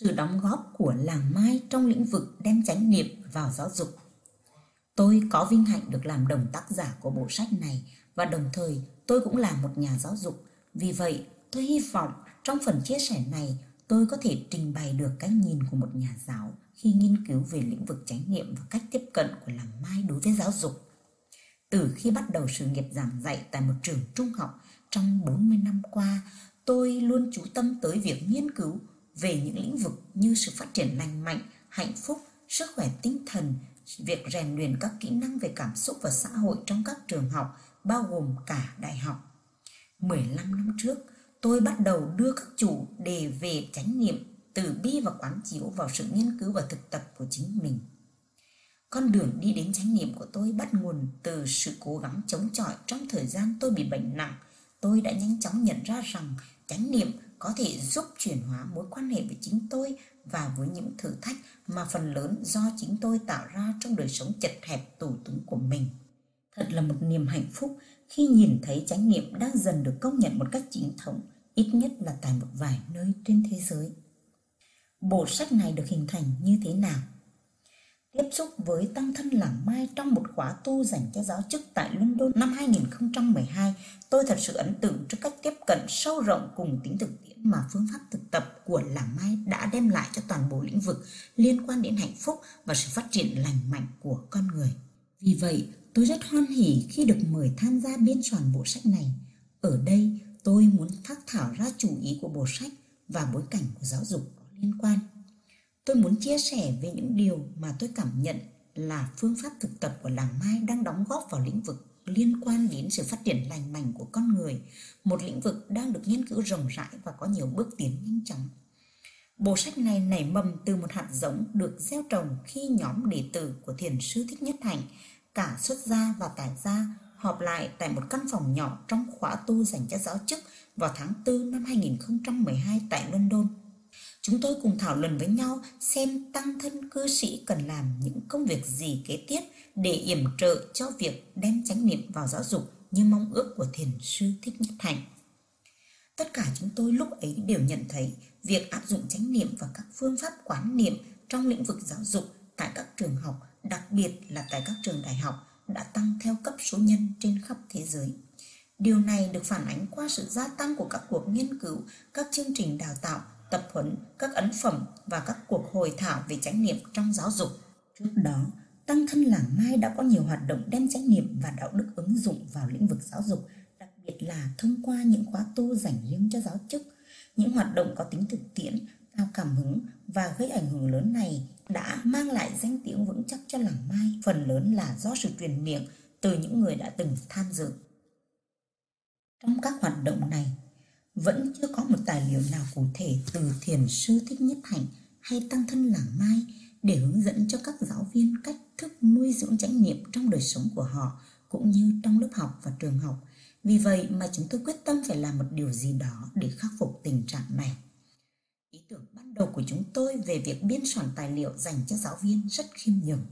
sự đóng góp của làng Mai trong lĩnh vực đem chánh niệm vào giáo dục. Tôi có vinh hạnh được làm đồng tác giả của bộ sách này và đồng thời tôi cũng là một nhà giáo dục. Vì vậy, tôi hy vọng trong phần chia sẻ này tôi có thể trình bày được cái nhìn của một nhà giáo khi nghiên cứu về lĩnh vực chánh niệm và cách tiếp cận của làng Mai đối với giáo dục. Từ khi bắt đầu sự nghiệp giảng dạy tại một trường trung học trong 40 năm qua, tôi luôn chú tâm tới việc nghiên cứu về những lĩnh vực như sự phát triển lành mạnh, hạnh phúc, sức khỏe tinh thần, việc rèn luyện các kỹ năng về cảm xúc và xã hội trong các trường học, bao gồm cả đại học. 15 năm trước, tôi bắt đầu đưa các chủ đề về chánh niệm, từ bi và quán chiếu vào sự nghiên cứu và thực tập của chính mình. Con đường đi đến chánh niệm của tôi bắt nguồn từ sự cố gắng chống chọi trong thời gian tôi bị bệnh nặng. Tôi đã nhanh chóng nhận ra rằng chánh niệm có thể giúp chuyển hóa mối quan hệ với chính tôi và với những thử thách mà phần lớn do chính tôi tạo ra trong đời sống chật hẹp tù túng của mình. Thật là một niềm hạnh phúc khi nhìn thấy chánh niệm đang dần được công nhận một cách chính thống, ít nhất là tại một vài nơi trên thế giới. Bộ sách này được hình thành như thế nào? Tiếp xúc với tăng thân làng Mai trong một khóa tu dành cho giáo chức tại London năm 2012, tôi thật sự ấn tượng trước cách tiếp cận sâu rộng cùng tính thực tiễn mà phương pháp thực tập của làng Mai đã đem lại cho toàn bộ lĩnh vực liên quan đến hạnh phúc và sự phát triển lành mạnh của con người. Vì vậy, tôi rất hoan hỉ khi được mời tham gia biên soạn bộ sách này. Ở đây, tôi muốn phát thảo ra chủ ý của bộ sách và bối cảnh của giáo dục có liên quan. Tôi muốn chia sẻ về những điều mà tôi cảm nhận là phương pháp thực tập của làng Mai đang đóng góp vào lĩnh vực liên quan đến sự phát triển lành mạnh của con người, một lĩnh vực đang được nghiên cứu rộng rãi và có nhiều bước tiến nhanh chóng. Bộ sách này nảy mầm từ một hạt giống được gieo trồng khi nhóm đệ tử của thiền sư Thích Nhất Hạnh, cả xuất gia và tại gia, họp lại tại một căn phòng nhỏ trong khóa tu dành cho giáo chức vào tháng 4 năm 2012 tại London. Chúng tôi cùng thảo luận với nhau xem tăng thân cư sĩ cần làm những công việc gì kế tiếp để yểm trợ cho việc đem chánh niệm vào giáo dục như mong ước của thiền sư Thích Nhất Thành. Tất cả chúng tôi lúc ấy đều nhận thấy việc áp dụng chánh niệm và các phương pháp quán niệm trong lĩnh vực giáo dục tại các trường học, đặc biệt là tại các trường đại học đã tăng theo cấp số nhân trên khắp thế giới. Điều này được phản ánh qua sự gia tăng của các cuộc nghiên cứu, các chương trình đào tạo tập huấn, các ấn phẩm và các cuộc hội thảo về chánh niệm trong giáo dục. Trước đó, Tăng thân làng Mai đã có nhiều hoạt động đem chánh niệm và đạo đức ứng dụng vào lĩnh vực giáo dục, đặc biệt là thông qua những khóa tu dành riêng cho giáo chức. Những hoạt động có tính thực tiễn, cao cảm hứng và gây ảnh hưởng lớn này đã mang lại danh tiếng vững chắc cho làng Mai, phần lớn là do sự truyền miệng từ những người đã từng tham dự. Trong các hoạt động này, vẫn chưa có một tài liệu nào cụ thể từ thiền sư thích nhất hạnh hay tăng thân làng mai để hướng dẫn cho các giáo viên cách thức nuôi dưỡng chánh niệm trong đời sống của họ cũng như trong lớp học và trường học. Vì vậy mà chúng tôi quyết tâm phải làm một điều gì đó để khắc phục tình trạng này. Ý tưởng ban đầu của chúng tôi về việc biên soạn tài liệu dành cho giáo viên rất khiêm nhường.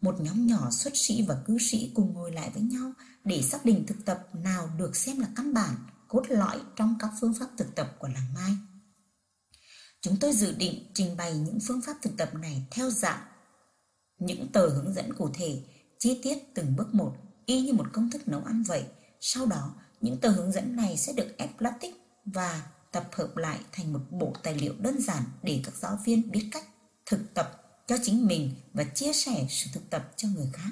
Một nhóm nhỏ xuất sĩ và cư sĩ cùng ngồi lại với nhau để xác định thực tập nào được xem là căn bản cốt lõi trong các phương pháp thực tập của làng Mai. Chúng tôi dự định trình bày những phương pháp thực tập này theo dạng những tờ hướng dẫn cụ thể, chi tiết từng bước một, y như một công thức nấu ăn vậy. Sau đó, những tờ hướng dẫn này sẽ được ép plastic và tập hợp lại thành một bộ tài liệu đơn giản để các giáo viên biết cách thực tập cho chính mình và chia sẻ sự thực tập cho người khác.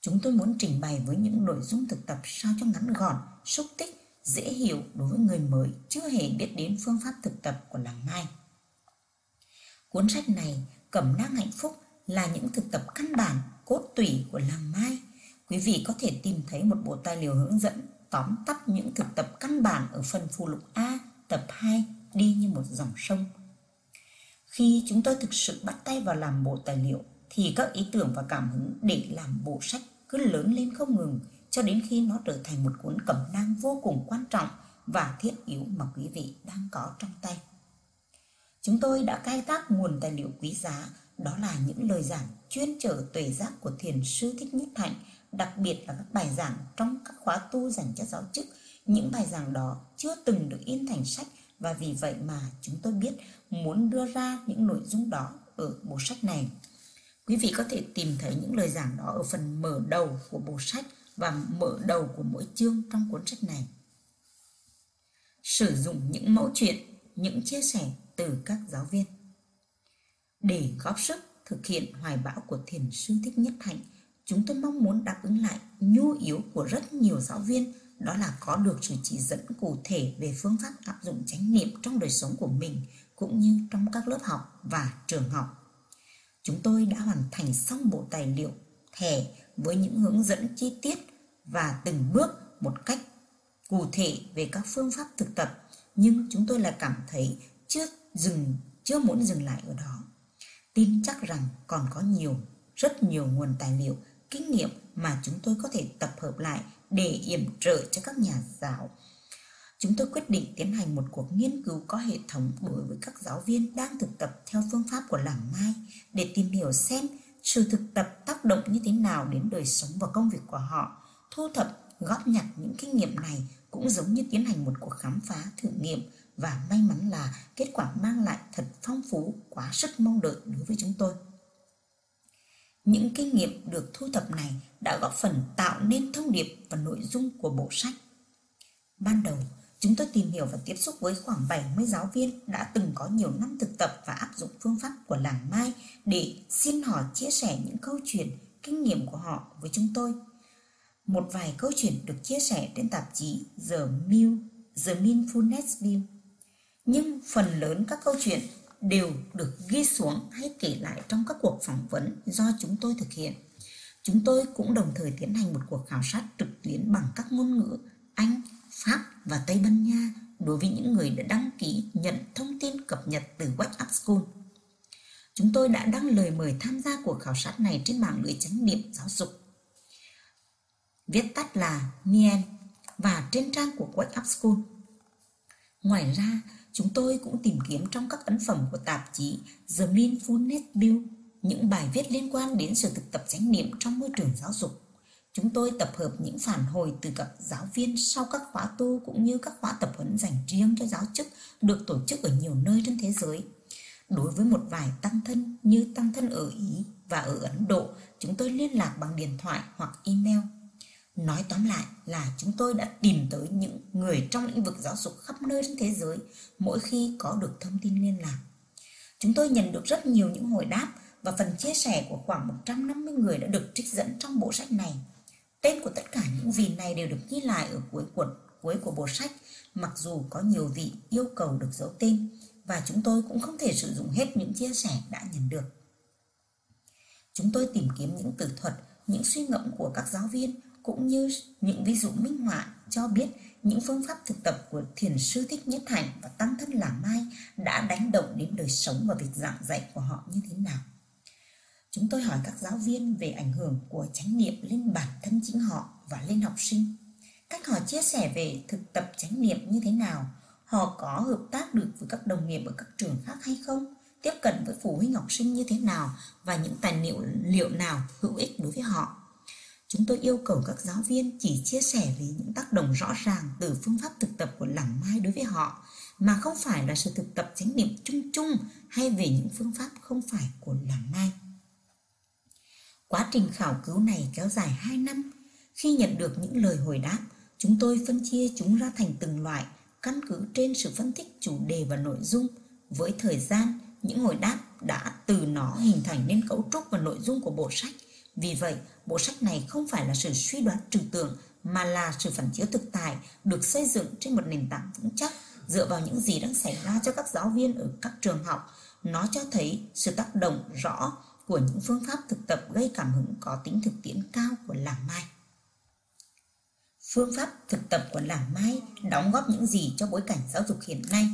Chúng tôi muốn trình bày với những nội dung thực tập sao cho ngắn gọn, xúc tích dễ hiểu đối với người mới chưa hề biết đến phương pháp thực tập của làng Mai. Cuốn sách này, Cẩm nang hạnh phúc là những thực tập căn bản, cốt tủy của làng Mai. Quý vị có thể tìm thấy một bộ tài liệu hướng dẫn tóm tắt những thực tập căn bản ở phần phụ lục A, tập 2, đi như một dòng sông. Khi chúng tôi thực sự bắt tay vào làm bộ tài liệu, thì các ý tưởng và cảm hứng để làm bộ sách cứ lớn lên không ngừng, cho đến khi nó trở thành một cuốn cẩm nang vô cùng quan trọng và thiết yếu mà quý vị đang có trong tay. Chúng tôi đã khai thác nguồn tài liệu quý giá, đó là những lời giảng chuyên trở tuệ giác của thiền sư Thích Nhất Hạnh, đặc biệt là các bài giảng trong các khóa tu dành cho giáo chức. Những bài giảng đó chưa từng được in thành sách và vì vậy mà chúng tôi biết muốn đưa ra những nội dung đó ở bộ sách này. Quý vị có thể tìm thấy những lời giảng đó ở phần mở đầu của bộ sách và mở đầu của mỗi chương trong cuốn sách này. Sử dụng những mẫu chuyện, những chia sẻ từ các giáo viên. Để góp sức thực hiện hoài bão của thiền sư Thích Nhất Hạnh, chúng tôi mong muốn đáp ứng lại nhu yếu của rất nhiều giáo viên đó là có được sự chỉ dẫn cụ thể về phương pháp áp dụng chánh niệm trong đời sống của mình cũng như trong các lớp học và trường học. Chúng tôi đã hoàn thành xong bộ tài liệu thẻ với những hướng dẫn chi tiết và từng bước một cách cụ thể về các phương pháp thực tập. Nhưng chúng tôi lại cảm thấy chưa dừng, chưa muốn dừng lại ở đó. Tin chắc rằng còn có nhiều, rất nhiều nguồn tài liệu, kinh nghiệm mà chúng tôi có thể tập hợp lại để yểm trợ cho các nhà giáo. Chúng tôi quyết định tiến hành một cuộc nghiên cứu có hệ thống đối với các giáo viên đang thực tập theo phương pháp của làng mai để tìm hiểu xem sự thực tập tác động như thế nào đến đời sống và công việc của họ thu thập góp nhặt những kinh nghiệm này cũng giống như tiến hành một cuộc khám phá thử nghiệm và may mắn là kết quả mang lại thật phong phú quá sức mong đợi đối với chúng tôi những kinh nghiệm được thu thập này đã góp phần tạo nên thông điệp và nội dung của bộ sách. Ban đầu, chúng tôi tìm hiểu và tiếp xúc với khoảng 70 giáo viên đã từng có nhiều năm thực tập và áp dụng phương pháp của làng Mai để xin họ chia sẻ những câu chuyện, kinh nghiệm của họ với chúng tôi. Một vài câu chuyện được chia sẻ trên tạp chí The Mill, The Mindfulness Bill. Nhưng phần lớn các câu chuyện đều được ghi xuống hay kể lại trong các cuộc phỏng vấn do chúng tôi thực hiện. Chúng tôi cũng đồng thời tiến hành một cuộc khảo sát trực tuyến bằng các ngôn ngữ Anh, Pháp và Tây Ban Nha đối với những người đã đăng ký nhận thông tin cập nhật từ WhatsApp School. Chúng tôi đã đăng lời mời tham gia cuộc khảo sát này trên mạng lưới chánh niệm giáo dục. Viết tắt là NIEN và trên trang của WhatsApp School. Ngoài ra, chúng tôi cũng tìm kiếm trong các ấn phẩm của tạp chí The Mindfulness Bill những bài viết liên quan đến sự thực tập chánh niệm trong môi trường giáo dục. Chúng tôi tập hợp những phản hồi từ các giáo viên sau các khóa tu cũng như các khóa tập huấn dành riêng cho giáo chức được tổ chức ở nhiều nơi trên thế giới. Đối với một vài tăng thân như tăng thân ở Ý và ở Ấn Độ, chúng tôi liên lạc bằng điện thoại hoặc email. Nói tóm lại là chúng tôi đã tìm tới những người trong lĩnh vực giáo dục khắp nơi trên thế giới mỗi khi có được thông tin liên lạc. Chúng tôi nhận được rất nhiều những hồi đáp và phần chia sẻ của khoảng 150 người đã được trích dẫn trong bộ sách này. Tên của tất cả những vị này đều được ghi lại ở cuối cuốn cuối của bộ sách, mặc dù có nhiều vị yêu cầu được giấu tên và chúng tôi cũng không thể sử dụng hết những chia sẻ đã nhận được. Chúng tôi tìm kiếm những từ thuật, những suy ngẫm của các giáo viên cũng như những ví dụ minh họa cho biết những phương pháp thực tập của thiền sư thích nhất hạnh và tăng thân làm mai đã đánh động đến đời sống và việc giảng dạy của họ như thế nào. Chúng tôi hỏi các giáo viên về ảnh hưởng của chánh niệm lên bản thân chính họ và lên học sinh. Cách họ chia sẻ về thực tập chánh niệm như thế nào? Họ có hợp tác được với các đồng nghiệp ở các trường khác hay không? Tiếp cận với phụ huynh học sinh như thế nào? Và những tài liệu liệu nào hữu ích đối với họ? Chúng tôi yêu cầu các giáo viên chỉ chia sẻ về những tác động rõ ràng từ phương pháp thực tập của làng mai đối với họ, mà không phải là sự thực tập chánh niệm chung chung hay về những phương pháp không phải của làng mai. Quá trình khảo cứu này kéo dài 2 năm. Khi nhận được những lời hồi đáp, chúng tôi phân chia chúng ra thành từng loại, căn cứ trên sự phân tích chủ đề và nội dung. Với thời gian, những hồi đáp đã từ nó hình thành nên cấu trúc và nội dung của bộ sách – vì vậy, bộ sách này không phải là sự suy đoán trừu tượng mà là sự phản chiếu thực tại được xây dựng trên một nền tảng vững chắc dựa vào những gì đang xảy ra cho các giáo viên ở các trường học. Nó cho thấy sự tác động rõ của những phương pháp thực tập gây cảm hứng có tính thực tiễn cao của làng Mai. Phương pháp thực tập của làng Mai đóng góp những gì cho bối cảnh giáo dục hiện nay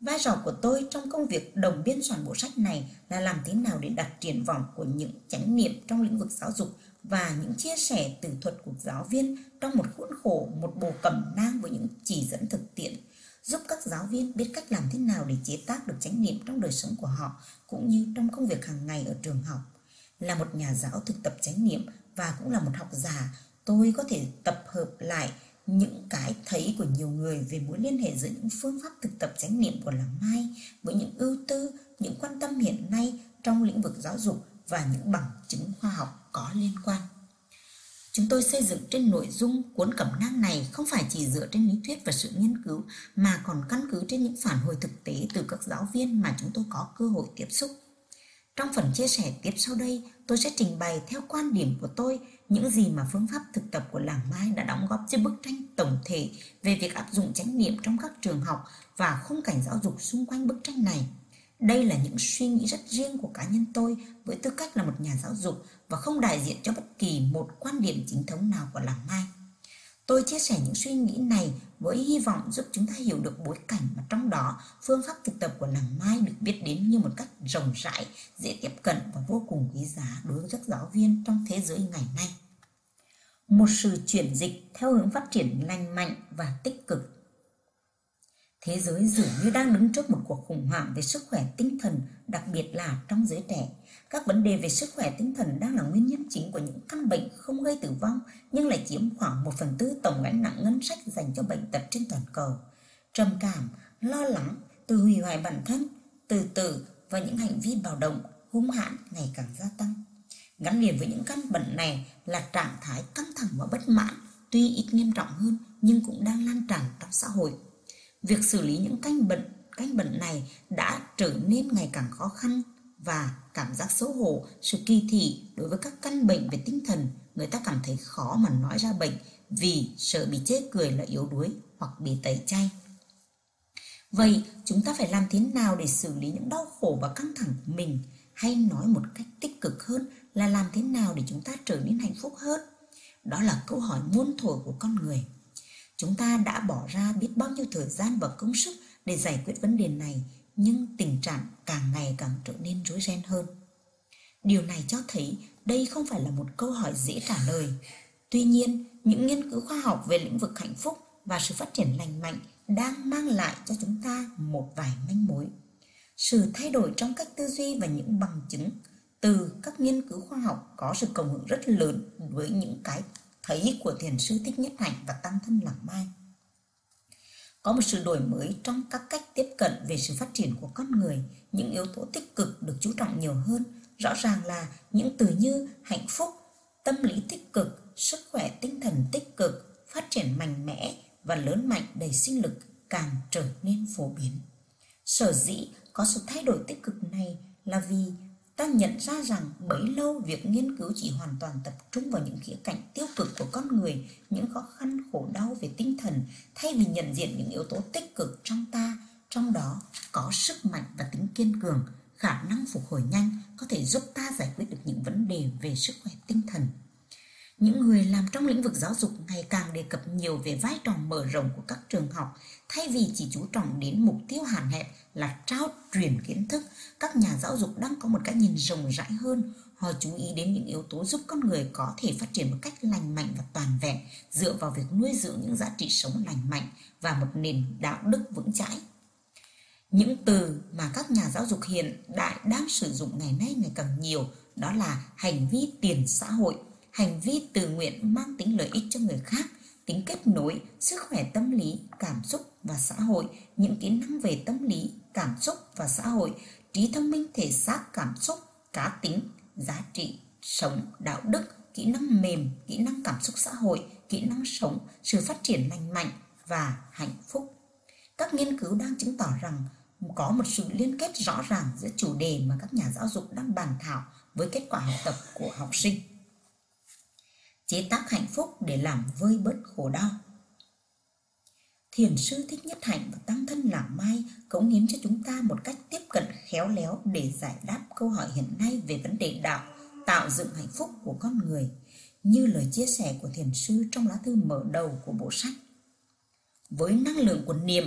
Vai trò của tôi trong công việc đồng biên soạn bộ sách này là làm thế nào để đặt triển vọng của những chánh niệm trong lĩnh vực giáo dục và những chia sẻ từ thuật của giáo viên trong một khuôn khổ, một bộ cẩm nang với những chỉ dẫn thực tiễn, giúp các giáo viên biết cách làm thế nào để chế tác được chánh niệm trong đời sống của họ cũng như trong công việc hàng ngày ở trường học. Là một nhà giáo thực tập chánh niệm và cũng là một học giả, tôi có thể tập hợp lại những cái thấy của nhiều người về mối liên hệ giữa những phương pháp thực tập chánh niệm của Làng Mai với những ưu tư, những quan tâm hiện nay trong lĩnh vực giáo dục và những bằng chứng khoa học có liên quan. Chúng tôi xây dựng trên nội dung cuốn cẩm nang này không phải chỉ dựa trên lý thuyết và sự nghiên cứu mà còn căn cứ trên những phản hồi thực tế từ các giáo viên mà chúng tôi có cơ hội tiếp xúc. Trong phần chia sẻ tiếp sau đây, tôi sẽ trình bày theo quan điểm của tôi những gì mà phương pháp thực tập của làng Mai đã đóng góp cho bức tranh tổng thể về việc áp dụng chánh niệm trong các trường học và khung cảnh giáo dục xung quanh bức tranh này. Đây là những suy nghĩ rất riêng của cá nhân tôi với tư cách là một nhà giáo dục và không đại diện cho bất kỳ một quan điểm chính thống nào của làng Mai. Tôi chia sẻ những suy nghĩ này với hy vọng giúp chúng ta hiểu được bối cảnh mà trong đó phương pháp thực tập của nàng Mai được biết đến như một cách rộng rãi, dễ tiếp cận và vô cùng quý giá đối với các giáo viên trong thế giới ngày nay. Một sự chuyển dịch theo hướng phát triển lành mạnh và tích cực Thế giới dường như đang đứng trước một cuộc khủng hoảng về sức khỏe tinh thần, đặc biệt là trong giới trẻ. Các vấn đề về sức khỏe tinh thần đang là nguyên nhân chính của những căn bệnh không gây tử vong nhưng lại chiếm khoảng 1 phần tư tổng gánh nặng ngân sách dành cho bệnh tật trên toàn cầu. Trầm cảm, lo lắng, từ hủy hoại bản thân, từ từ và những hành vi bạo động, hung hãn ngày càng gia tăng. Gắn liền với những căn bệnh này là trạng thái căng thẳng và bất mãn, tuy ít nghiêm trọng hơn nhưng cũng đang lan tràn trong xã hội việc xử lý những căn bệnh căn bệnh này đã trở nên ngày càng khó khăn và cảm giác xấu hổ, sự kỳ thị đối với các căn bệnh về tinh thần, người ta cảm thấy khó mà nói ra bệnh vì sợ bị chê cười là yếu đuối hoặc bị tẩy chay. Vậy chúng ta phải làm thế nào để xử lý những đau khổ và căng thẳng của mình hay nói một cách tích cực hơn là làm thế nào để chúng ta trở nên hạnh phúc hơn? Đó là câu hỏi muôn thuở của con người. Chúng ta đã bỏ ra biết bao nhiêu thời gian và công sức để giải quyết vấn đề này, nhưng tình trạng càng ngày càng trở nên rối ren hơn. Điều này cho thấy đây không phải là một câu hỏi dễ trả lời. Tuy nhiên, những nghiên cứu khoa học về lĩnh vực hạnh phúc và sự phát triển lành mạnh đang mang lại cho chúng ta một vài manh mối. Sự thay đổi trong cách tư duy và những bằng chứng từ các nghiên cứu khoa học có sự cộng hưởng rất lớn với những cái thấy của thiền sư Thích Nhất Hạnh và Tăng Thân Lạc Mai. Có một sự đổi mới trong các cách tiếp cận về sự phát triển của con người, những yếu tố tích cực được chú trọng nhiều hơn, rõ ràng là những từ như hạnh phúc, tâm lý tích cực, sức khỏe tinh thần tích cực, phát triển mạnh mẽ và lớn mạnh đầy sinh lực càng trở nên phổ biến. Sở dĩ có sự thay đổi tích cực này là vì ta nhận ra rằng bấy lâu việc nghiên cứu chỉ hoàn toàn tập trung vào những khía cạnh tiêu cực của con người, những khó khăn khổ đau về tinh thần, thay vì nhận diện những yếu tố tích cực trong ta, trong đó có sức mạnh và tính kiên cường, khả năng phục hồi nhanh có thể giúp ta giải quyết được những vấn đề về sức khỏe tinh thần. Những người làm trong lĩnh vực giáo dục ngày càng đề cập nhiều về vai trò mở rộng của các trường học, thay vì chỉ chú trọng đến mục tiêu hạn hẹp là trao truyền kiến thức, các nhà giáo dục đang có một cái nhìn rộng rãi hơn. Họ chú ý đến những yếu tố giúp con người có thể phát triển một cách lành mạnh và toàn vẹn, dựa vào việc nuôi dưỡng những giá trị sống lành mạnh và một nền đạo đức vững chãi. Những từ mà các nhà giáo dục hiện đại đang sử dụng ngày nay ngày càng nhiều đó là hành vi tiền xã hội, hành vi tự nguyện mang tính lợi ích cho người khác, tính kết nối, sức khỏe tâm lý, cảm xúc và xã hội, những kỹ năng về tâm lý, cảm xúc và xã hội, trí thông minh thể xác cảm xúc, cá tính, giá trị, sống, đạo đức, kỹ năng mềm, kỹ năng cảm xúc xã hội, kỹ năng sống, sự phát triển lành mạnh và hạnh phúc. Các nghiên cứu đang chứng tỏ rằng có một sự liên kết rõ ràng giữa chủ đề mà các nhà giáo dục đang bàn thảo với kết quả học tập của học sinh chế tác hạnh phúc để làm vơi bớt khổ đau. Thiền sư Thích Nhất Hạnh và Tăng Thân Lạc Mai cống hiến cho chúng ta một cách tiếp cận khéo léo để giải đáp câu hỏi hiện nay về vấn đề đạo, tạo dựng hạnh phúc của con người, như lời chia sẻ của thiền sư trong lá thư mở đầu của bộ sách. Với năng lượng của niệm,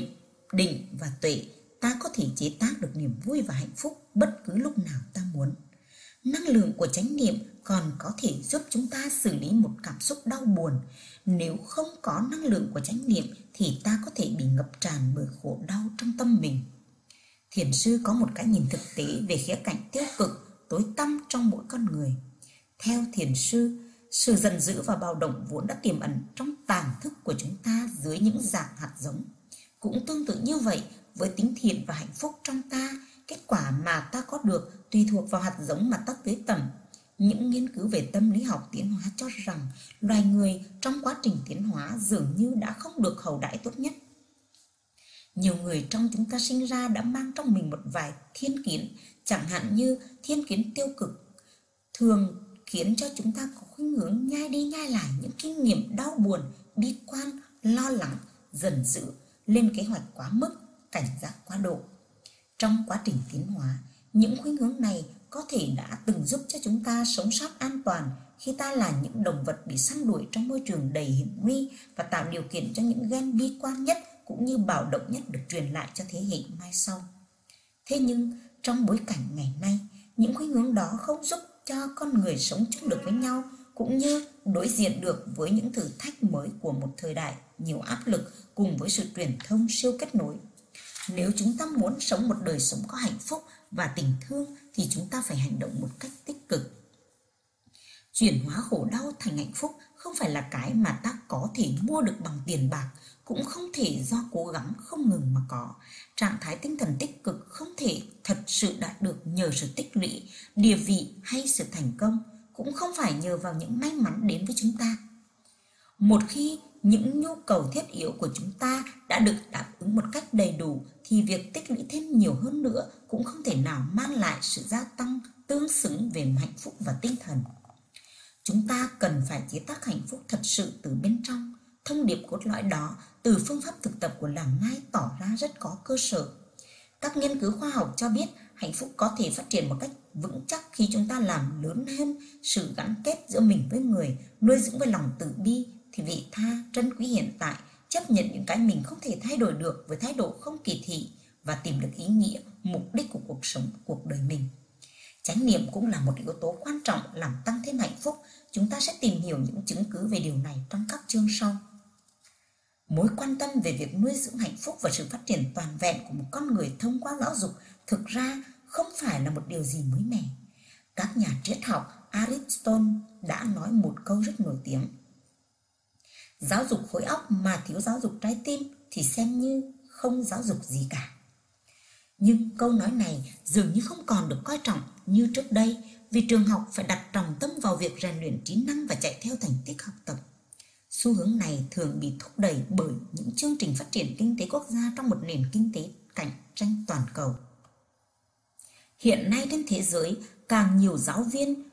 định và tuệ, ta có thể chế tác được niềm vui và hạnh phúc bất cứ lúc nào ta muốn. Năng lượng của chánh niệm còn có thể giúp chúng ta xử lý một cảm xúc đau buồn. Nếu không có năng lượng của chánh niệm thì ta có thể bị ngập tràn bởi khổ đau trong tâm mình. Thiền sư có một cái nhìn thực tế về khía cạnh tiêu cực, tối tăm trong mỗi con người. Theo thiền sư, sự giận dữ và bạo động vốn đã tiềm ẩn trong tàng thức của chúng ta dưới những dạng hạt giống. Cũng tương tự như vậy với tính thiện và hạnh phúc trong ta, kết quả mà ta có được tùy thuộc vào hạt giống mà ta tưới tẩm. Những nghiên cứu về tâm lý học tiến hóa cho rằng loài người trong quá trình tiến hóa dường như đã không được hậu đãi tốt nhất. Nhiều người trong chúng ta sinh ra đã mang trong mình một vài thiên kiến, chẳng hạn như thiên kiến tiêu cực, thường khiến cho chúng ta có khuynh hướng nhai đi nhai lại những kinh nghiệm đau buồn, bi quan, lo lắng, dần dữ, lên kế hoạch quá mức, cảnh giác quá độ. Trong quá trình tiến hóa, những khuynh hướng này có thể đã từng giúp cho chúng ta sống sót an toàn khi ta là những động vật bị săn đuổi trong môi trường đầy hiểm nguy và tạo điều kiện cho những gen bi quan nhất cũng như bạo động nhất được truyền lại cho thế hệ mai sau. Thế nhưng trong bối cảnh ngày nay, những khuynh hướng đó không giúp cho con người sống chung được với nhau cũng như đối diện được với những thử thách mới của một thời đại nhiều áp lực cùng với sự truyền thông siêu kết nối. Nếu chúng ta muốn sống một đời sống có hạnh phúc và tình thương thì chúng ta phải hành động một cách tích cực. Chuyển hóa khổ đau thành hạnh phúc không phải là cái mà ta có thể mua được bằng tiền bạc, cũng không thể do cố gắng không ngừng mà có. Trạng thái tinh thần tích cực không thể thật sự đạt được nhờ sự tích lũy, địa vị hay sự thành công, cũng không phải nhờ vào những may mắn đến với chúng ta. Một khi những nhu cầu thiết yếu của chúng ta đã được đáp ứng một cách đầy đủ thì việc tích lũy thêm nhiều hơn nữa cũng không thể nào mang lại sự gia tăng tương xứng về hạnh phúc và tinh thần. Chúng ta cần phải chế tác hạnh phúc thật sự từ bên trong. Thông điệp cốt lõi đó từ phương pháp thực tập của làng ngai tỏ ra rất có cơ sở. Các nghiên cứu khoa học cho biết hạnh phúc có thể phát triển một cách vững chắc khi chúng ta làm lớn hơn sự gắn kết giữa mình với người, nuôi dưỡng với lòng từ bi, thì vị tha, trân quý hiện tại, chấp nhận những cái mình không thể thay đổi được với thái độ không kỳ thị và tìm được ý nghĩa, mục đích của cuộc sống, cuộc đời mình. Chánh niệm cũng là một yếu tố quan trọng làm tăng thêm hạnh phúc. Chúng ta sẽ tìm hiểu những chứng cứ về điều này trong các chương sau. Mối quan tâm về việc nuôi dưỡng hạnh phúc và sự phát triển toàn vẹn của một con người thông qua giáo dục thực ra không phải là một điều gì mới mẻ. Các nhà triết học Aristotle đã nói một câu rất nổi tiếng. Giáo dục khối óc mà thiếu giáo dục trái tim thì xem như không giáo dục gì cả. Nhưng câu nói này dường như không còn được coi trọng như trước đây vì trường học phải đặt trọng tâm vào việc rèn luyện trí năng và chạy theo thành tích học tập. Xu hướng này thường bị thúc đẩy bởi những chương trình phát triển kinh tế quốc gia trong một nền kinh tế cạnh tranh toàn cầu. Hiện nay trên thế giới, càng nhiều giáo viên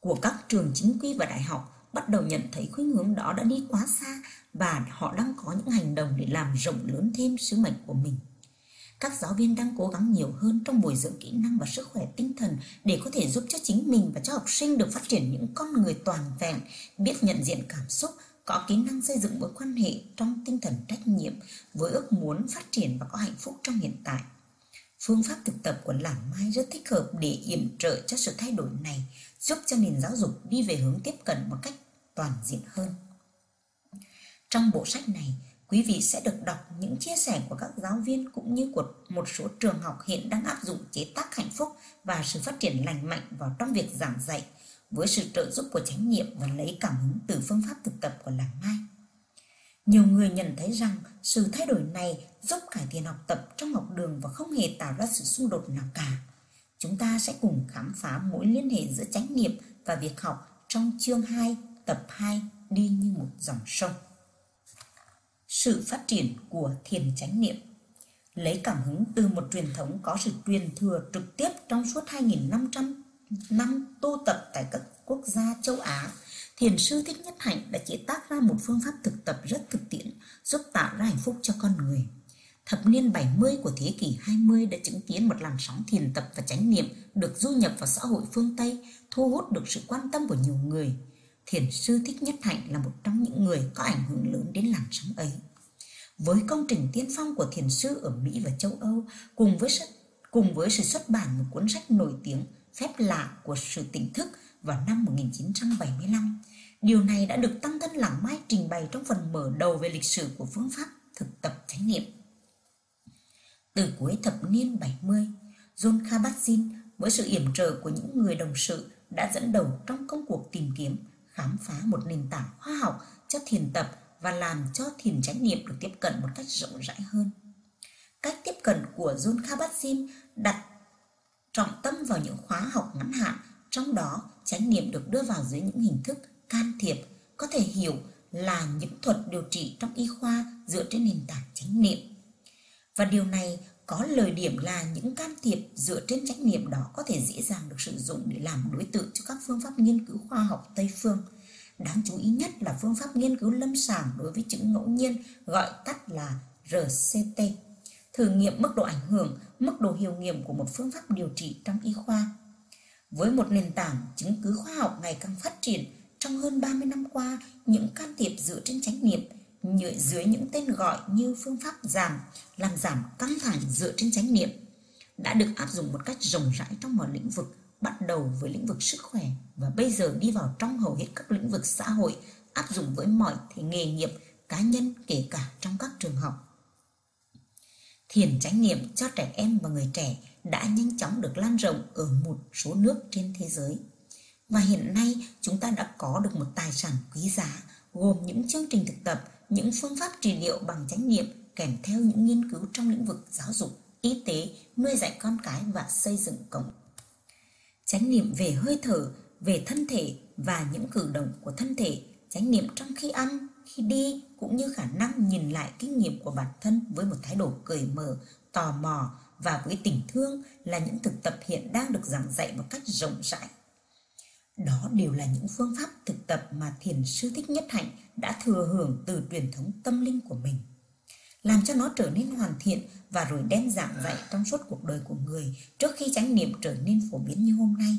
của các trường chính quy và đại học bắt đầu nhận thấy khuynh hướng đó đã đi quá xa và họ đang có những hành động để làm rộng lớn thêm sứ mệnh của mình. Các giáo viên đang cố gắng nhiều hơn trong bồi dưỡng kỹ năng và sức khỏe tinh thần để có thể giúp cho chính mình và cho học sinh được phát triển những con người toàn vẹn, biết nhận diện cảm xúc, có kỹ năng xây dựng mối quan hệ trong tinh thần trách nhiệm với ước muốn phát triển và có hạnh phúc trong hiện tại. Phương pháp thực tập của lãng Mai rất thích hợp để yểm trợ cho sự thay đổi này, giúp cho nền giáo dục đi về hướng tiếp cận một cách toàn diện hơn. Trong bộ sách này, quý vị sẽ được đọc những chia sẻ của các giáo viên cũng như của một số trường học hiện đang áp dụng chế tác hạnh phúc và sự phát triển lành mạnh vào trong việc giảng dạy với sự trợ giúp của chánh niệm và lấy cảm hứng từ phương pháp thực tập của làng mai. Nhiều người nhận thấy rằng sự thay đổi này giúp cải thiện học tập trong học đường và không hề tạo ra sự xung đột nào cả. Chúng ta sẽ cùng khám phá mối liên hệ giữa chánh niệm và việc học trong chương 2, tập 2 đi như một dòng sông. Sự phát triển của thiền chánh niệm Lấy cảm hứng từ một truyền thống có sự truyền thừa trực tiếp trong suốt 2.500 năm tu tập tại các quốc gia châu Á, Thiền sư Thích Nhất Hạnh đã chế tác ra một phương pháp thực tập rất thực tiễn, giúp tạo ra hạnh phúc cho con người. Thập niên 70 của thế kỷ 20 đã chứng kiến một làn sóng thiền tập và chánh niệm được du nhập vào xã hội phương Tây, thu hút được sự quan tâm của nhiều người. Thiền sư Thích Nhất Hạnh là một trong những người có ảnh hưởng lớn đến làn sóng ấy. Với công trình tiên phong của thiền sư ở Mỹ và châu Âu, cùng với cùng với sự xuất bản một cuốn sách nổi tiếng phép lạ của sự tỉnh thức vào năm 1975. Điều này đã được Tăng Thân Lãng Mai trình bày trong phần mở đầu về lịch sử của phương pháp thực tập chánh niệm. Từ cuối thập niên 70, John Kabat-Zinn với sự yểm trợ của những người đồng sự đã dẫn đầu trong công cuộc tìm kiếm, khám phá một nền tảng khoa học cho thiền tập và làm cho thiền chánh niệm được tiếp cận một cách rộng rãi hơn. Cách tiếp cận của John Kabat-Zinn đặt trọng tâm vào những khóa học ngắn hạn, trong đó chánh niệm được đưa vào dưới những hình thức can thiệp, có thể hiểu là những thuật điều trị trong y khoa dựa trên nền tảng chánh niệm. Và điều này có lời điểm là những can thiệp dựa trên trách niệm đó có thể dễ dàng được sử dụng để làm đối tượng cho các phương pháp nghiên cứu khoa học Tây phương. Đáng chú ý nhất là phương pháp nghiên cứu lâm sàng đối với chứng ngẫu nhiên gọi tắt là RCT. Thử nghiệm mức độ ảnh hưởng, mức độ hiệu nghiệm của một phương pháp điều trị trong y khoa. Với một nền tảng chứng cứ khoa học ngày càng phát triển, trong hơn 30 năm qua, những can thiệp dựa trên trách niệm dưới những tên gọi như phương pháp giảm, làm giảm căng thẳng dựa trên chánh niệm đã được áp dụng một cách rộng rãi trong mọi lĩnh vực, bắt đầu với lĩnh vực sức khỏe và bây giờ đi vào trong hầu hết các lĩnh vực xã hội, áp dụng với mọi thì nghề nghiệp, cá nhân kể cả trong các trường học. Thiền chánh niệm cho trẻ em và người trẻ đã nhanh chóng được lan rộng ở một số nước trên thế giới. Và hiện nay chúng ta đã có được một tài sản quý giá gồm những chương trình thực tập, những phương pháp trị liệu bằng chánh niệm kèm theo những nghiên cứu trong lĩnh vực giáo dục, y tế, nuôi dạy con cái và xây dựng cộng. Chánh niệm về hơi thở, về thân thể và những cử động của thân thể, chánh niệm trong khi ăn, khi đi cũng như khả năng nhìn lại kinh nghiệm của bản thân với một thái độ cởi mở, tò mò và với tình thương là những thực tập hiện đang được giảng dạy một cách rộng rãi đó đều là những phương pháp thực tập mà thiền sư Thích Nhất Hạnh đã thừa hưởng từ truyền thống tâm linh của mình. Làm cho nó trở nên hoàn thiện và rồi đem giảng dạy trong suốt cuộc đời của người trước khi chánh niệm trở nên phổ biến như hôm nay.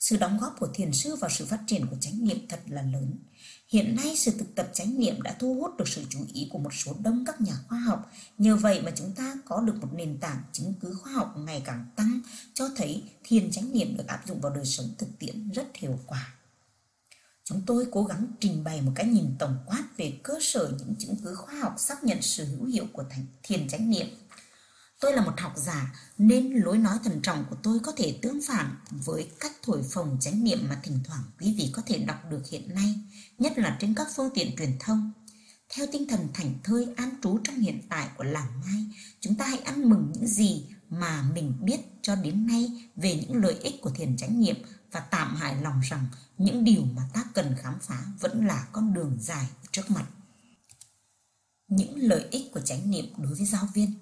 Sự đóng góp của thiền sư vào sự phát triển của chánh niệm thật là lớn. Hiện nay sự thực tập chánh niệm đã thu hút được sự chú ý của một số đông các nhà khoa học. Nhờ vậy mà chúng ta có được một nền tảng chứng cứ khoa học ngày càng tăng, cho thấy thiền chánh niệm được áp dụng vào đời sống thực tiễn rất hiệu quả. Chúng tôi cố gắng trình bày một cái nhìn tổng quát về cơ sở những chứng cứ khoa học xác nhận sự hữu hiệu của thiền chánh niệm Tôi là một học giả nên lối nói thần trọng của tôi có thể tương phản với cách thổi phồng chánh niệm mà thỉnh thoảng quý vị có thể đọc được hiện nay, nhất là trên các phương tiện truyền thông. Theo tinh thần thành thơi an trú trong hiện tại của làng mai, chúng ta hãy ăn mừng những gì mà mình biết cho đến nay về những lợi ích của thiền chánh niệm và tạm hài lòng rằng những điều mà ta cần khám phá vẫn là con đường dài trước mặt. Những lợi ích của chánh niệm đối với giáo viên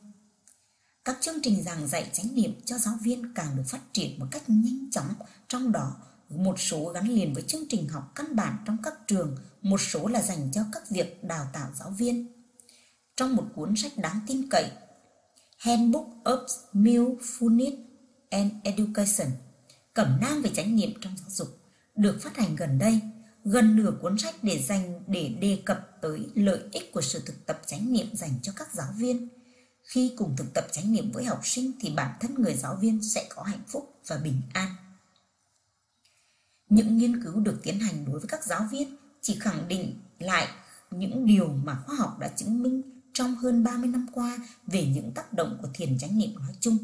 các chương trình giảng dạy chánh niệm cho giáo viên càng được phát triển một cách nhanh chóng, trong đó một số gắn liền với chương trình học căn bản trong các trường, một số là dành cho các việc đào tạo giáo viên. Trong một cuốn sách đáng tin cậy, Handbook of Mindfulness and Education, cẩm nang về chánh niệm trong giáo dục, được phát hành gần đây, gần nửa cuốn sách để dành để đề cập tới lợi ích của sự thực tập chánh niệm dành cho các giáo viên khi cùng thực tập chánh niệm với học sinh thì bản thân người giáo viên sẽ có hạnh phúc và bình an. Những nghiên cứu được tiến hành đối với các giáo viên chỉ khẳng định lại những điều mà khoa học đã chứng minh trong hơn 30 năm qua về những tác động của thiền chánh niệm nói chung.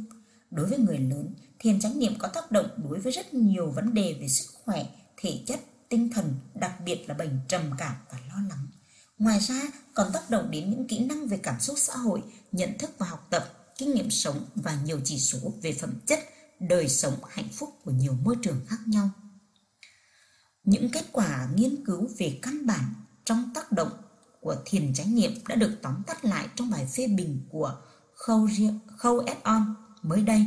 Đối với người lớn, thiền chánh niệm có tác động đối với rất nhiều vấn đề về sức khỏe, thể chất, tinh thần, đặc biệt là bệnh trầm cảm và lo lắng. Ngoài ra còn tác động đến những kỹ năng về cảm xúc xã hội, nhận thức và học tập, kinh nghiệm sống và nhiều chỉ số về phẩm chất, đời sống hạnh phúc của nhiều môi trường khác nhau. Những kết quả nghiên cứu về căn bản trong tác động của thiền chánh niệm đã được tóm tắt lại trong bài phê bình của Khâu et on mới đây.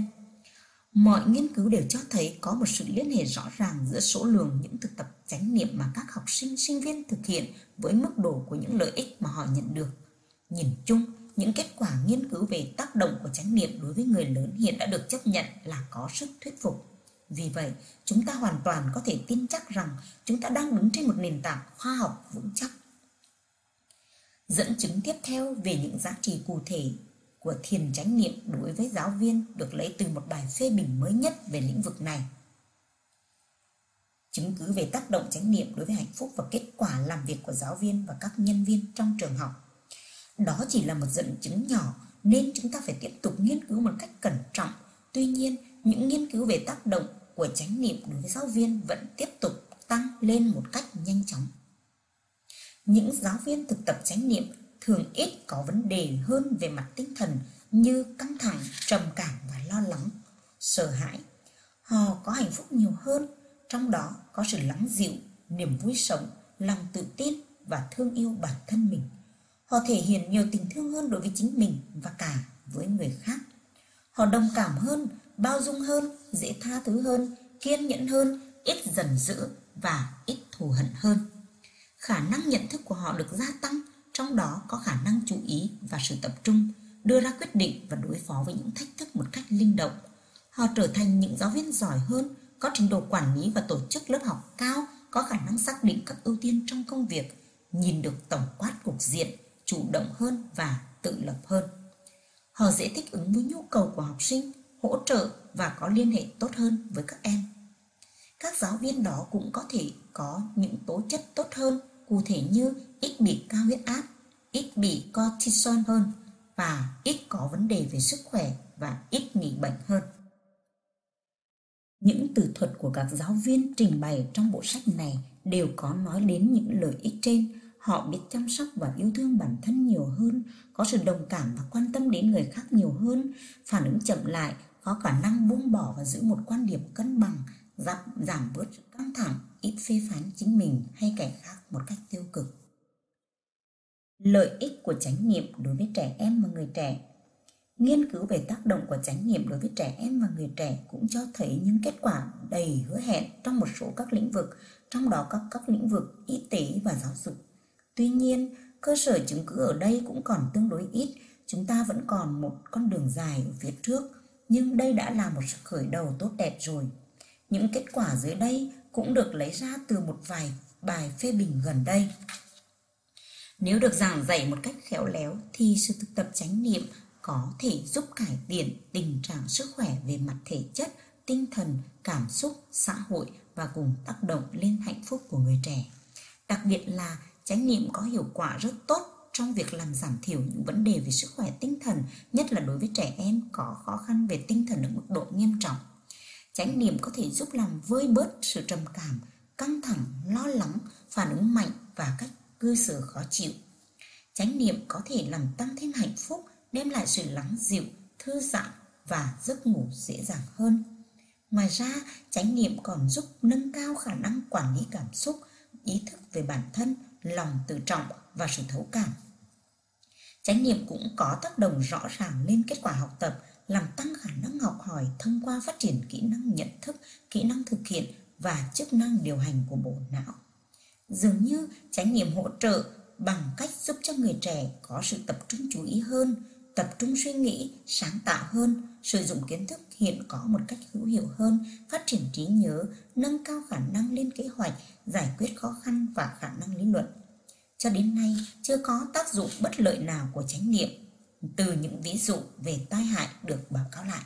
Mọi nghiên cứu đều cho thấy có một sự liên hệ rõ ràng giữa số lượng những thực tập chánh niệm mà các học sinh, sinh viên thực hiện với mức độ của những lợi ích mà họ nhận được. Nhìn chung, những kết quả nghiên cứu về tác động của chánh niệm đối với người lớn hiện đã được chấp nhận là có sức thuyết phục. Vì vậy, chúng ta hoàn toàn có thể tin chắc rằng chúng ta đang đứng trên một nền tảng khoa học vững chắc. Dẫn chứng tiếp theo về những giá trị cụ thể của thiền chánh niệm đối với giáo viên được lấy từ một bài phê bình mới nhất về lĩnh vực này. Chứng cứ về tác động chánh niệm đối với hạnh phúc và kết quả làm việc của giáo viên và các nhân viên trong trường học. Đó chỉ là một dẫn chứng nhỏ nên chúng ta phải tiếp tục nghiên cứu một cách cẩn trọng. Tuy nhiên, những nghiên cứu về tác động của chánh niệm đối với giáo viên vẫn tiếp tục tăng lên một cách nhanh chóng. Những giáo viên thực tập chánh niệm thường ít có vấn đề hơn về mặt tinh thần như căng thẳng, trầm cảm và lo lắng, sợ hãi. Họ có hạnh phúc nhiều hơn, trong đó có sự lắng dịu, niềm vui sống, lòng tự tin và thương yêu bản thân mình. Họ thể hiện nhiều tình thương hơn đối với chính mình và cả với người khác. Họ đồng cảm hơn, bao dung hơn, dễ tha thứ hơn, kiên nhẫn hơn, ít giận dữ và ít thù hận hơn. Khả năng nhận thức của họ được gia tăng, trong đó có khả năng chú ý và sự tập trung, đưa ra quyết định và đối phó với những thách thức một cách linh động. Họ trở thành những giáo viên giỏi hơn, có trình độ quản lý và tổ chức lớp học cao, có khả năng xác định các ưu tiên trong công việc, nhìn được tổng quát cục diện, chủ động hơn và tự lập hơn. Họ dễ thích ứng với nhu cầu của học sinh, hỗ trợ và có liên hệ tốt hơn với các em. Các giáo viên đó cũng có thể có những tố chất tốt hơn, cụ thể như ít bị cao huyết áp, ít bị cortisol hơn và ít có vấn đề về sức khỏe và ít nghỉ bệnh hơn. Những từ thuật của các giáo viên trình bày trong bộ sách này đều có nói đến những lợi ích trên. Họ biết chăm sóc và yêu thương bản thân nhiều hơn, có sự đồng cảm và quan tâm đến người khác nhiều hơn, phản ứng chậm lại, có khả năng buông bỏ và giữ một quan điểm cân bằng, giảm, giảm bớt sự căng thẳng, ít phê phán chính mình hay kẻ khác một cách tiêu cực. Lợi ích của chánh niệm đối với trẻ em và người trẻ Nghiên cứu về tác động của chánh niệm đối với trẻ em và người trẻ cũng cho thấy những kết quả đầy hứa hẹn trong một số các lĩnh vực, trong đó có các lĩnh vực y tế và giáo dục. Tuy nhiên, cơ sở chứng cứ ở đây cũng còn tương đối ít, chúng ta vẫn còn một con đường dài ở phía trước, nhưng đây đã là một sự khởi đầu tốt đẹp rồi. Những kết quả dưới đây cũng được lấy ra từ một vài bài phê bình gần đây. Nếu được giảng dạy một cách khéo léo thì sự thực tập chánh niệm có thể giúp cải thiện tình trạng sức khỏe về mặt thể chất, tinh thần, cảm xúc, xã hội và cùng tác động lên hạnh phúc của người trẻ. Đặc biệt là chánh niệm có hiệu quả rất tốt trong việc làm giảm thiểu những vấn đề về sức khỏe tinh thần, nhất là đối với trẻ em có khó khăn về tinh thần ở mức độ nghiêm trọng. Chánh niệm có thể giúp làm vơi bớt sự trầm cảm, căng thẳng, lo lắng, phản ứng mạnh và cách cư xử khó chịu. Chánh niệm có thể làm tăng thêm hạnh phúc, đem lại sự lắng dịu, thư giãn và giấc ngủ dễ dàng hơn. Ngoài ra, chánh niệm còn giúp nâng cao khả năng quản lý cảm xúc, ý thức về bản thân, lòng tự trọng và sự thấu cảm. Chánh niệm cũng có tác động rõ ràng lên kết quả học tập, làm tăng khả năng học hỏi thông qua phát triển kỹ năng nhận thức, kỹ năng thực hiện và chức năng điều hành của bộ não. Dường như chánh niệm hỗ trợ bằng cách giúp cho người trẻ có sự tập trung chú ý hơn, tập trung suy nghĩ, sáng tạo hơn, sử dụng kiến thức hiện có một cách hữu hiệu hơn, phát triển trí nhớ, nâng cao khả năng lên kế hoạch, giải quyết khó khăn và khả năng lý luận. Cho đến nay, chưa có tác dụng bất lợi nào của chánh niệm từ những ví dụ về tai hại được báo cáo lại.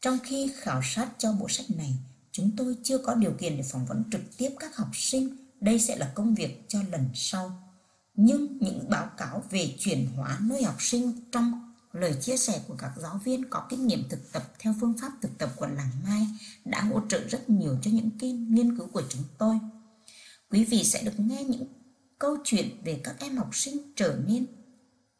Trong khi khảo sát cho bộ sách này, chúng tôi chưa có điều kiện để phỏng vấn trực tiếp các học sinh, đây sẽ là công việc cho lần sau nhưng những báo cáo về chuyển hóa nơi học sinh trong lời chia sẻ của các giáo viên có kinh nghiệm thực tập theo phương pháp thực tập của làng Mai đã hỗ trợ rất nhiều cho những kinh nghiên cứu của chúng tôi. Quý vị sẽ được nghe những câu chuyện về các em học sinh trở nên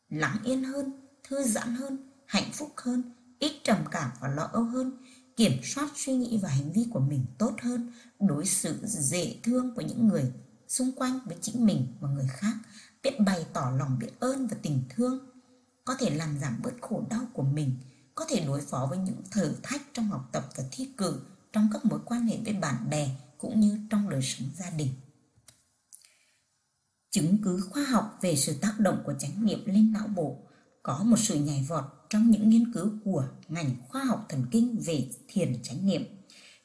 lắng yên hơn, thư giãn hơn, hạnh phúc hơn, ít trầm cảm và lo âu hơn, kiểm soát suy nghĩ và hành vi của mình tốt hơn, đối xử dễ thương với những người xung quanh với chính mình và người khác biết bày tỏ lòng biết ơn và tình thương, có thể làm giảm bớt khổ đau của mình, có thể đối phó với những thử thách trong học tập và thi cử, trong các mối quan hệ với bạn bè cũng như trong đời sống gia đình. Chứng cứ khoa học về sự tác động của chánh niệm lên não bộ. Có một sự nhảy vọt trong những nghiên cứu của ngành khoa học thần kinh về thiền chánh niệm.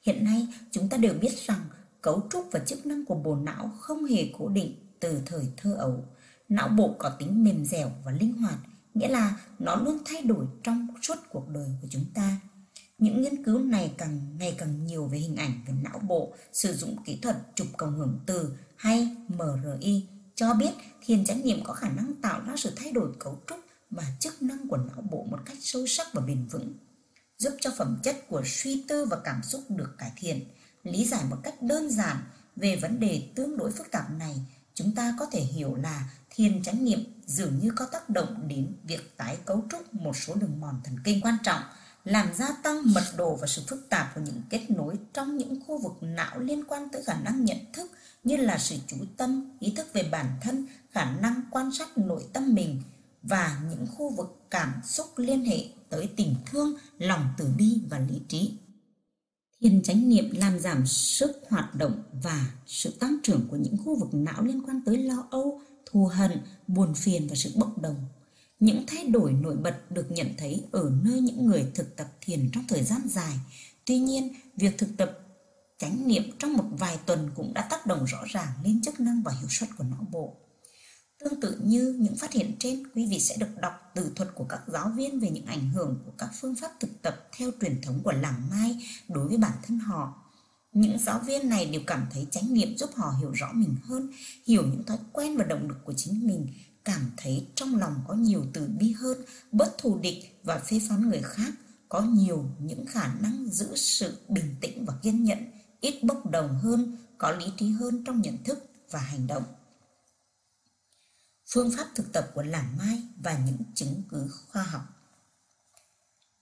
Hiện nay, chúng ta đều biết rằng cấu trúc và chức năng của bộ não không hề cố định từ thời thơ ấu Não bộ có tính mềm dẻo và linh hoạt, nghĩa là nó luôn thay đổi trong suốt cuộc đời của chúng ta. Những nghiên cứu này càng ngày càng nhiều về hình ảnh về não bộ sử dụng kỹ thuật chụp cộng hưởng từ hay MRI cho biết thiền chánh niệm có khả năng tạo ra sự thay đổi cấu trúc và chức năng của não bộ một cách sâu sắc và bền vững, giúp cho phẩm chất của suy tư và cảm xúc được cải thiện, lý giải một cách đơn giản về vấn đề tương đối phức tạp này, chúng ta có thể hiểu là thiền chánh niệm dường như có tác động đến việc tái cấu trúc một số đường mòn thần kinh quan trọng, làm gia tăng mật độ và sự phức tạp của những kết nối trong những khu vực não liên quan tới khả năng nhận thức như là sự chú tâm, ý thức về bản thân, khả năng quan sát nội tâm mình và những khu vực cảm xúc liên hệ tới tình thương, lòng từ bi và lý trí. Thiền chánh niệm làm giảm sức hoạt động và sự tăng trưởng của những khu vực não liên quan tới lo âu, thù hận, buồn phiền và sự bốc đồng. Những thay đổi nổi bật được nhận thấy ở nơi những người thực tập thiền trong thời gian dài. Tuy nhiên, việc thực tập chánh niệm trong một vài tuần cũng đã tác động rõ ràng lên chức năng và hiệu suất của não bộ. Tương tự như những phát hiện trên, quý vị sẽ được đọc từ thuật của các giáo viên về những ảnh hưởng của các phương pháp thực tập theo truyền thống của làng Mai đối với bản thân họ. Những giáo viên này đều cảm thấy chánh niệm giúp họ hiểu rõ mình hơn, hiểu những thói quen và động lực của chính mình, cảm thấy trong lòng có nhiều từ bi hơn, bớt thù địch và phê phán người khác, có nhiều những khả năng giữ sự bình tĩnh và kiên nhẫn, ít bốc đồng hơn, có lý trí hơn trong nhận thức và hành động phương pháp thực tập của Làng Mai và những chứng cứ khoa học.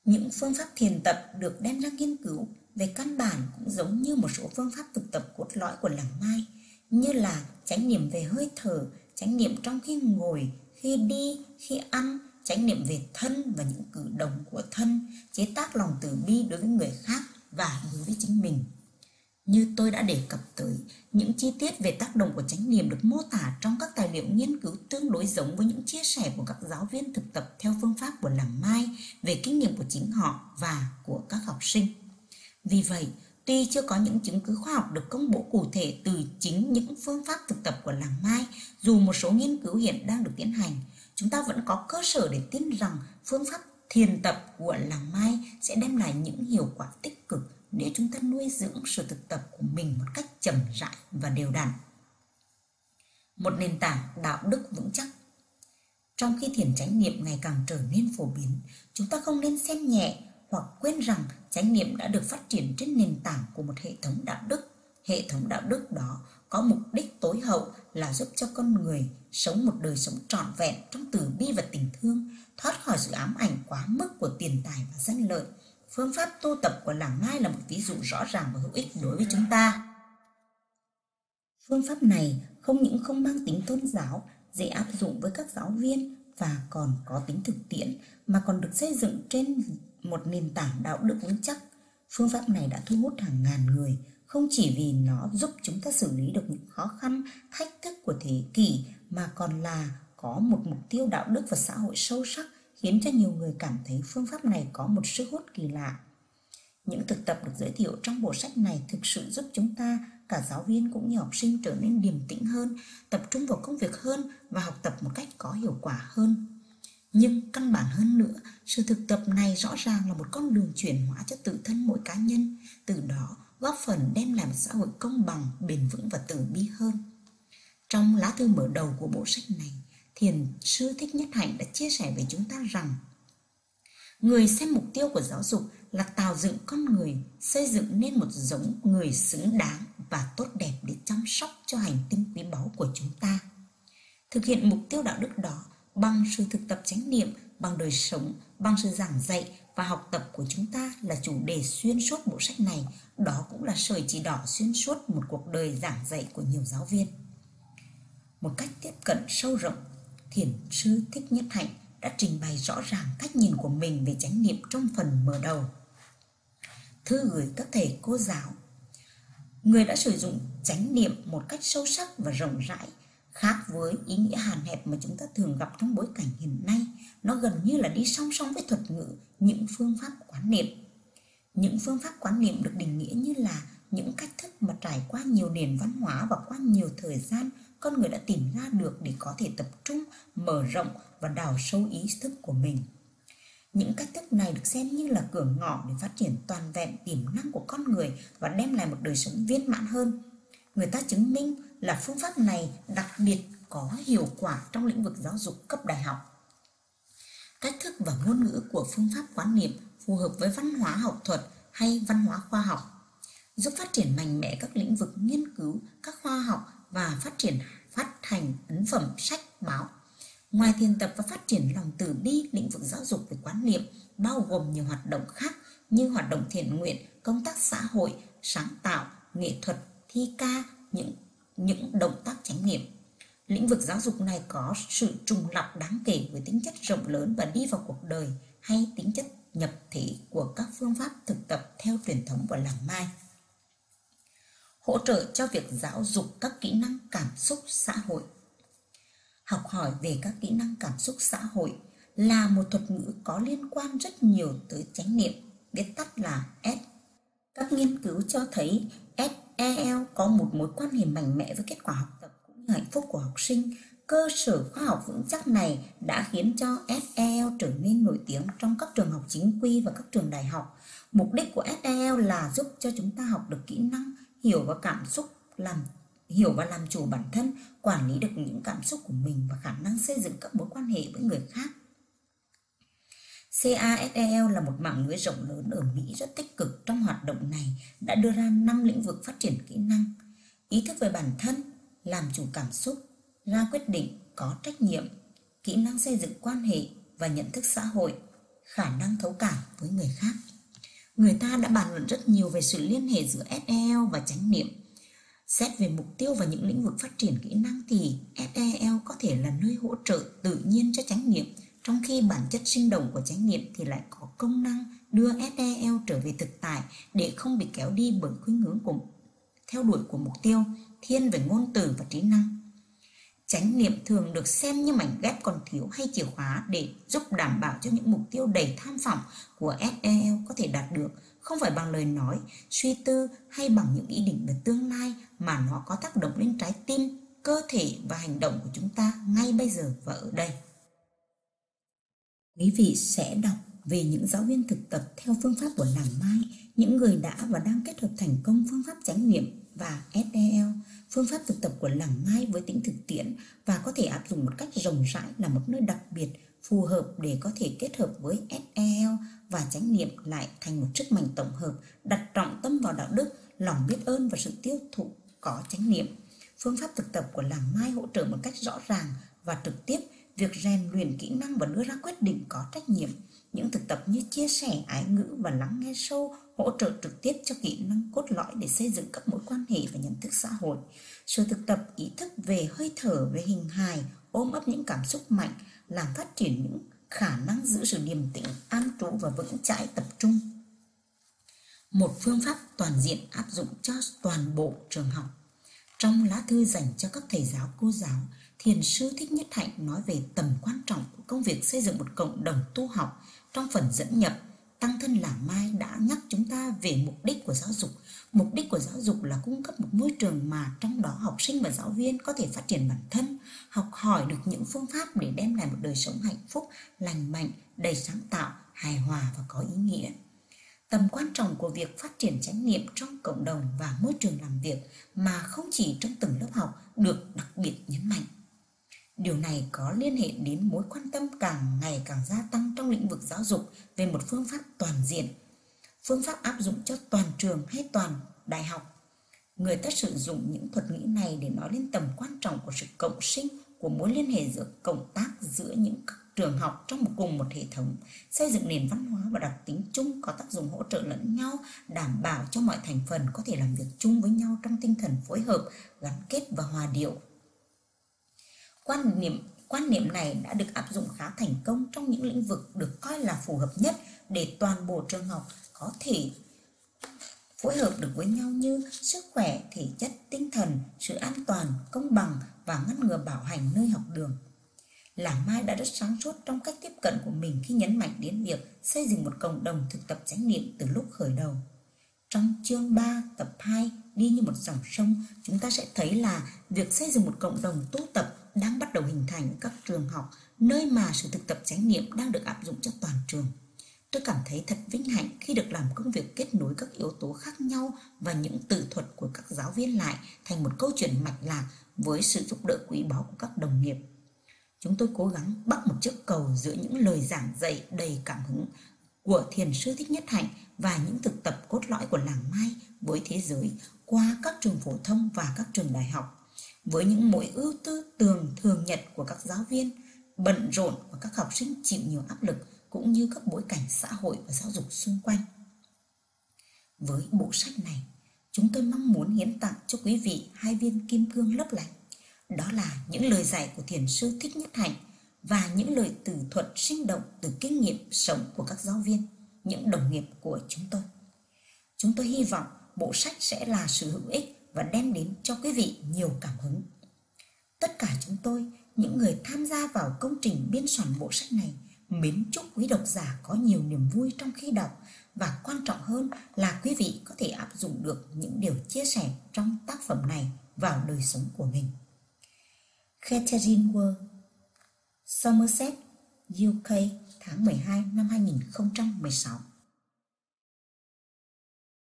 Những phương pháp thiền tập được đem ra nghiên cứu về căn bản cũng giống như một số phương pháp thực tập cốt lõi của Làng Mai như là chánh niệm về hơi thở, chánh niệm trong khi ngồi, khi đi, khi ăn, chánh niệm về thân và những cử động của thân, chế tác lòng từ bi đối với người khác và đối với chính mình. Như tôi đã đề cập tới, những chi tiết về tác động của chánh niệm được mô tả trong các tài liệu nghiên cứu tương đối giống với những chia sẻ của các giáo viên thực tập theo phương pháp của Làng Mai về kinh nghiệm của chính họ và của các học sinh. Vì vậy, tuy chưa có những chứng cứ khoa học được công bố cụ thể từ chính những phương pháp thực tập của Làng Mai, dù một số nghiên cứu hiện đang được tiến hành, chúng ta vẫn có cơ sở để tin rằng phương pháp thiền tập của Làng Mai sẽ đem lại những hiệu quả tích cực nếu chúng ta nuôi dưỡng sự thực tập của mình một cách chậm rãi và đều đặn. Một nền tảng đạo đức vững chắc Trong khi thiền chánh niệm ngày càng trở nên phổ biến, chúng ta không nên xem nhẹ hoặc quên rằng chánh niệm đã được phát triển trên nền tảng của một hệ thống đạo đức. Hệ thống đạo đức đó có mục đích tối hậu là giúp cho con người sống một đời sống trọn vẹn trong từ bi và tình thương, thoát khỏi sự ám ảnh quá mức của tiền tài và danh lợi, Phương pháp tu tập của Làng Mai là một ví dụ rõ ràng và hữu ích đối với chúng ta. Phương pháp này không những không mang tính tôn giáo, dễ áp dụng với các giáo viên và còn có tính thực tiễn mà còn được xây dựng trên một nền tảng đạo đức vững chắc. Phương pháp này đã thu hút hàng ngàn người, không chỉ vì nó giúp chúng ta xử lý được những khó khăn, thách thức của thế kỷ mà còn là có một mục tiêu đạo đức và xã hội sâu sắc khiến cho nhiều người cảm thấy phương pháp này có một sức hút kỳ lạ. Những thực tập được giới thiệu trong bộ sách này thực sự giúp chúng ta, cả giáo viên cũng như học sinh trở nên điềm tĩnh hơn, tập trung vào công việc hơn và học tập một cách có hiệu quả hơn. Nhưng căn bản hơn nữa, sự thực tập này rõ ràng là một con đường chuyển hóa cho tự thân mỗi cá nhân, từ đó góp phần đem lại một xã hội công bằng, bền vững và từ bi hơn. Trong lá thư mở đầu của bộ sách này, Thiền sư Thích Nhất Hạnh đã chia sẻ với chúng ta rằng Người xem mục tiêu của giáo dục là tạo dựng con người, xây dựng nên một giống người xứng đáng và tốt đẹp để chăm sóc cho hành tinh quý báu của chúng ta. Thực hiện mục tiêu đạo đức đó bằng sự thực tập chánh niệm, bằng đời sống, bằng sự giảng dạy và học tập của chúng ta là chủ đề xuyên suốt bộ sách này. Đó cũng là sợi chỉ đỏ xuyên suốt một cuộc đời giảng dạy của nhiều giáo viên. Một cách tiếp cận sâu rộng thiền sư Thích Nhất Hạnh đã trình bày rõ ràng cách nhìn của mình về chánh niệm trong phần mở đầu. Thư gửi các thầy cô giáo Người đã sử dụng chánh niệm một cách sâu sắc và rộng rãi, khác với ý nghĩa hàn hẹp mà chúng ta thường gặp trong bối cảnh hiện nay. Nó gần như là đi song song với thuật ngữ, những phương pháp quán niệm. Những phương pháp quán niệm được định nghĩa như là những cách thức mà trải qua nhiều nền văn hóa và qua nhiều thời gian con người đã tìm ra được để có thể tập trung, mở rộng và đào sâu ý thức của mình. Những cách thức này được xem như là cửa ngõ để phát triển toàn vẹn tiềm năng của con người và đem lại một đời sống viên mãn hơn. Người ta chứng minh là phương pháp này đặc biệt có hiệu quả trong lĩnh vực giáo dục cấp đại học. Cách thức và ngôn ngữ của phương pháp quán niệm phù hợp với văn hóa học thuật hay văn hóa khoa học giúp phát triển mạnh mẽ các lĩnh vực nghiên cứu, các khoa học và phát triển phát hành ấn phẩm sách báo. Ngoài thiền tập và phát triển lòng từ bi, lĩnh vực giáo dục về quán niệm bao gồm nhiều hoạt động khác như hoạt động thiện nguyện, công tác xã hội, sáng tạo, nghệ thuật, thi ca, những những động tác chánh niệm. Lĩnh vực giáo dục này có sự trùng lặp đáng kể với tính chất rộng lớn và đi vào cuộc đời hay tính chất nhập thể của các phương pháp thực tập theo truyền thống của làng Mai. Hỗ trợ cho việc giáo dục các kỹ năng cảm xúc xã hội. Học hỏi về các kỹ năng cảm xúc xã hội là một thuật ngữ có liên quan rất nhiều tới chánh niệm, viết tắt là S. Các nghiên cứu cho thấy SEL có một mối quan hệ mạnh mẽ với kết quả học tập cũng như hạnh phúc của học sinh. Cơ sở khoa học vững chắc này đã khiến cho SEL trở nên nổi tiếng trong các trường học chính quy và các trường đại học. Mục đích của SEL là giúp cho chúng ta học được kỹ năng hiểu và cảm xúc làm hiểu và làm chủ bản thân, quản lý được những cảm xúc của mình và khả năng xây dựng các mối quan hệ với người khác. CASEL là một mạng lưới rộng lớn ở Mỹ rất tích cực trong hoạt động này đã đưa ra 5 lĩnh vực phát triển kỹ năng. Ý thức về bản thân, làm chủ cảm xúc, ra quyết định, có trách nhiệm, kỹ năng xây dựng quan hệ và nhận thức xã hội, khả năng thấu cảm với người khác. Người ta đã bàn luận rất nhiều về sự liên hệ giữa SEL và chánh niệm. Xét về mục tiêu và những lĩnh vực phát triển kỹ năng thì SEL có thể là nơi hỗ trợ tự nhiên cho chánh niệm, trong khi bản chất sinh động của chánh niệm thì lại có công năng đưa SEL trở về thực tại để không bị kéo đi bởi khuynh hướng của, theo đuổi của mục tiêu, thiên về ngôn từ và trí năng. Chánh niệm thường được xem như mảnh ghép còn thiếu hay chìa khóa để giúp đảm bảo cho những mục tiêu đầy tham vọng của SEL có thể đạt được, không phải bằng lời nói, suy tư hay bằng những ý định về tương lai mà nó có tác động lên trái tim, cơ thể và hành động của chúng ta ngay bây giờ và ở đây. Quý vị sẽ đọc về những giáo viên thực tập theo phương pháp của làng Mai, những người đã và đang kết hợp thành công phương pháp chánh niệm và SEL, phương pháp thực tập của làng Mai với tính thực tiễn và có thể áp dụng một cách rộng rãi là một nơi đặc biệt phù hợp để có thể kết hợp với SEL và chánh niệm lại thành một sức mạnh tổng hợp đặt trọng tâm vào đạo đức, lòng biết ơn và sự tiêu thụ có chánh niệm. Phương pháp thực tập của làng Mai hỗ trợ một cách rõ ràng và trực tiếp việc rèn luyện kỹ năng và đưa ra quyết định có trách nhiệm những thực tập như chia sẻ, ái ngữ và lắng nghe sâu, hỗ trợ trực tiếp cho kỹ năng cốt lõi để xây dựng các mối quan hệ và nhận thức xã hội. Sự thực tập ý thức về hơi thở, về hình hài, ôm ấp những cảm xúc mạnh, làm phát triển những khả năng giữ sự điềm tĩnh, an trú và vững chãi tập trung. Một phương pháp toàn diện áp dụng cho toàn bộ trường học. Trong lá thư dành cho các thầy giáo, cô giáo, Thiền sư Thích Nhất Hạnh nói về tầm quan trọng của công việc xây dựng một cộng đồng tu học trong phần dẫn nhập. Tăng thân Làng Mai đã nhắc chúng ta về mục đích của giáo dục. Mục đích của giáo dục là cung cấp một môi trường mà trong đó học sinh và giáo viên có thể phát triển bản thân, học hỏi được những phương pháp để đem lại một đời sống hạnh phúc, lành mạnh, đầy sáng tạo, hài hòa và có ý nghĩa. Tầm quan trọng của việc phát triển chánh niệm trong cộng đồng và môi trường làm việc mà không chỉ trong từng lớp học được đặc biệt nhấn mạnh. Điều này có liên hệ đến mối quan tâm càng ngày càng gia tăng trong lĩnh vực giáo dục về một phương pháp toàn diện. Phương pháp áp dụng cho toàn trường hay toàn đại học. Người ta sử dụng những thuật ngữ này để nói lên tầm quan trọng của sự cộng sinh của mối liên hệ giữa cộng tác giữa những trường học trong một cùng một hệ thống, xây dựng nền văn hóa và đặc tính chung có tác dụng hỗ trợ lẫn nhau, đảm bảo cho mọi thành phần có thể làm việc chung với nhau trong tinh thần phối hợp, gắn kết và hòa điệu Quan niệm quan niệm này đã được áp dụng khá thành công trong những lĩnh vực được coi là phù hợp nhất để toàn bộ trường học có thể phối hợp được với nhau như sức khỏe, thể chất, tinh thần, sự an toàn, công bằng và ngăn ngừa bảo hành nơi học đường. Làng Mai đã rất sáng suốt trong cách tiếp cận của mình khi nhấn mạnh đến việc xây dựng một cộng đồng thực tập chánh niệm từ lúc khởi đầu. Trong chương 3 tập 2 đi như một dòng sông, chúng ta sẽ thấy là việc xây dựng một cộng đồng tu tập đang bắt đầu hình thành các trường học nơi mà sự thực tập chánh niệm đang được áp dụng cho toàn trường. Tôi cảm thấy thật vinh hạnh khi được làm công việc kết nối các yếu tố khác nhau và những tự thuật của các giáo viên lại thành một câu chuyện mạch lạc với sự giúp đỡ quý báu của các đồng nghiệp. Chúng tôi cố gắng bắt một chiếc cầu giữa những lời giảng dạy đầy cảm hứng của Thiền sư Thích Nhất Hạnh và những thực tập cốt lõi của làng Mai với thế giới qua các trường phổ thông và các trường đại học. Với những mỗi ưu tư tường thường nhật của các giáo viên, bận rộn và các học sinh chịu nhiều áp lực cũng như các bối cảnh xã hội và giáo dục xung quanh. Với bộ sách này, chúng tôi mong muốn hiến tặng cho quý vị hai viên kim cương lấp lánh. Đó là những lời dạy của thiền sư Thích Nhất Hạnh và những lời từ thuật sinh động từ kinh nghiệm sống của các giáo viên, những đồng nghiệp của chúng tôi. Chúng tôi hy vọng bộ sách sẽ là sự hữu ích và đem đến cho quý vị nhiều cảm hứng. Tất cả chúng tôi, những người tham gia vào công trình biên soạn bộ sách này, mến chúc quý độc giả có nhiều niềm vui trong khi đọc và quan trọng hơn là quý vị có thể áp dụng được những điều chia sẻ trong tác phẩm này vào đời sống của mình. Catherine Ward Somerset, UK tháng 12 năm 2016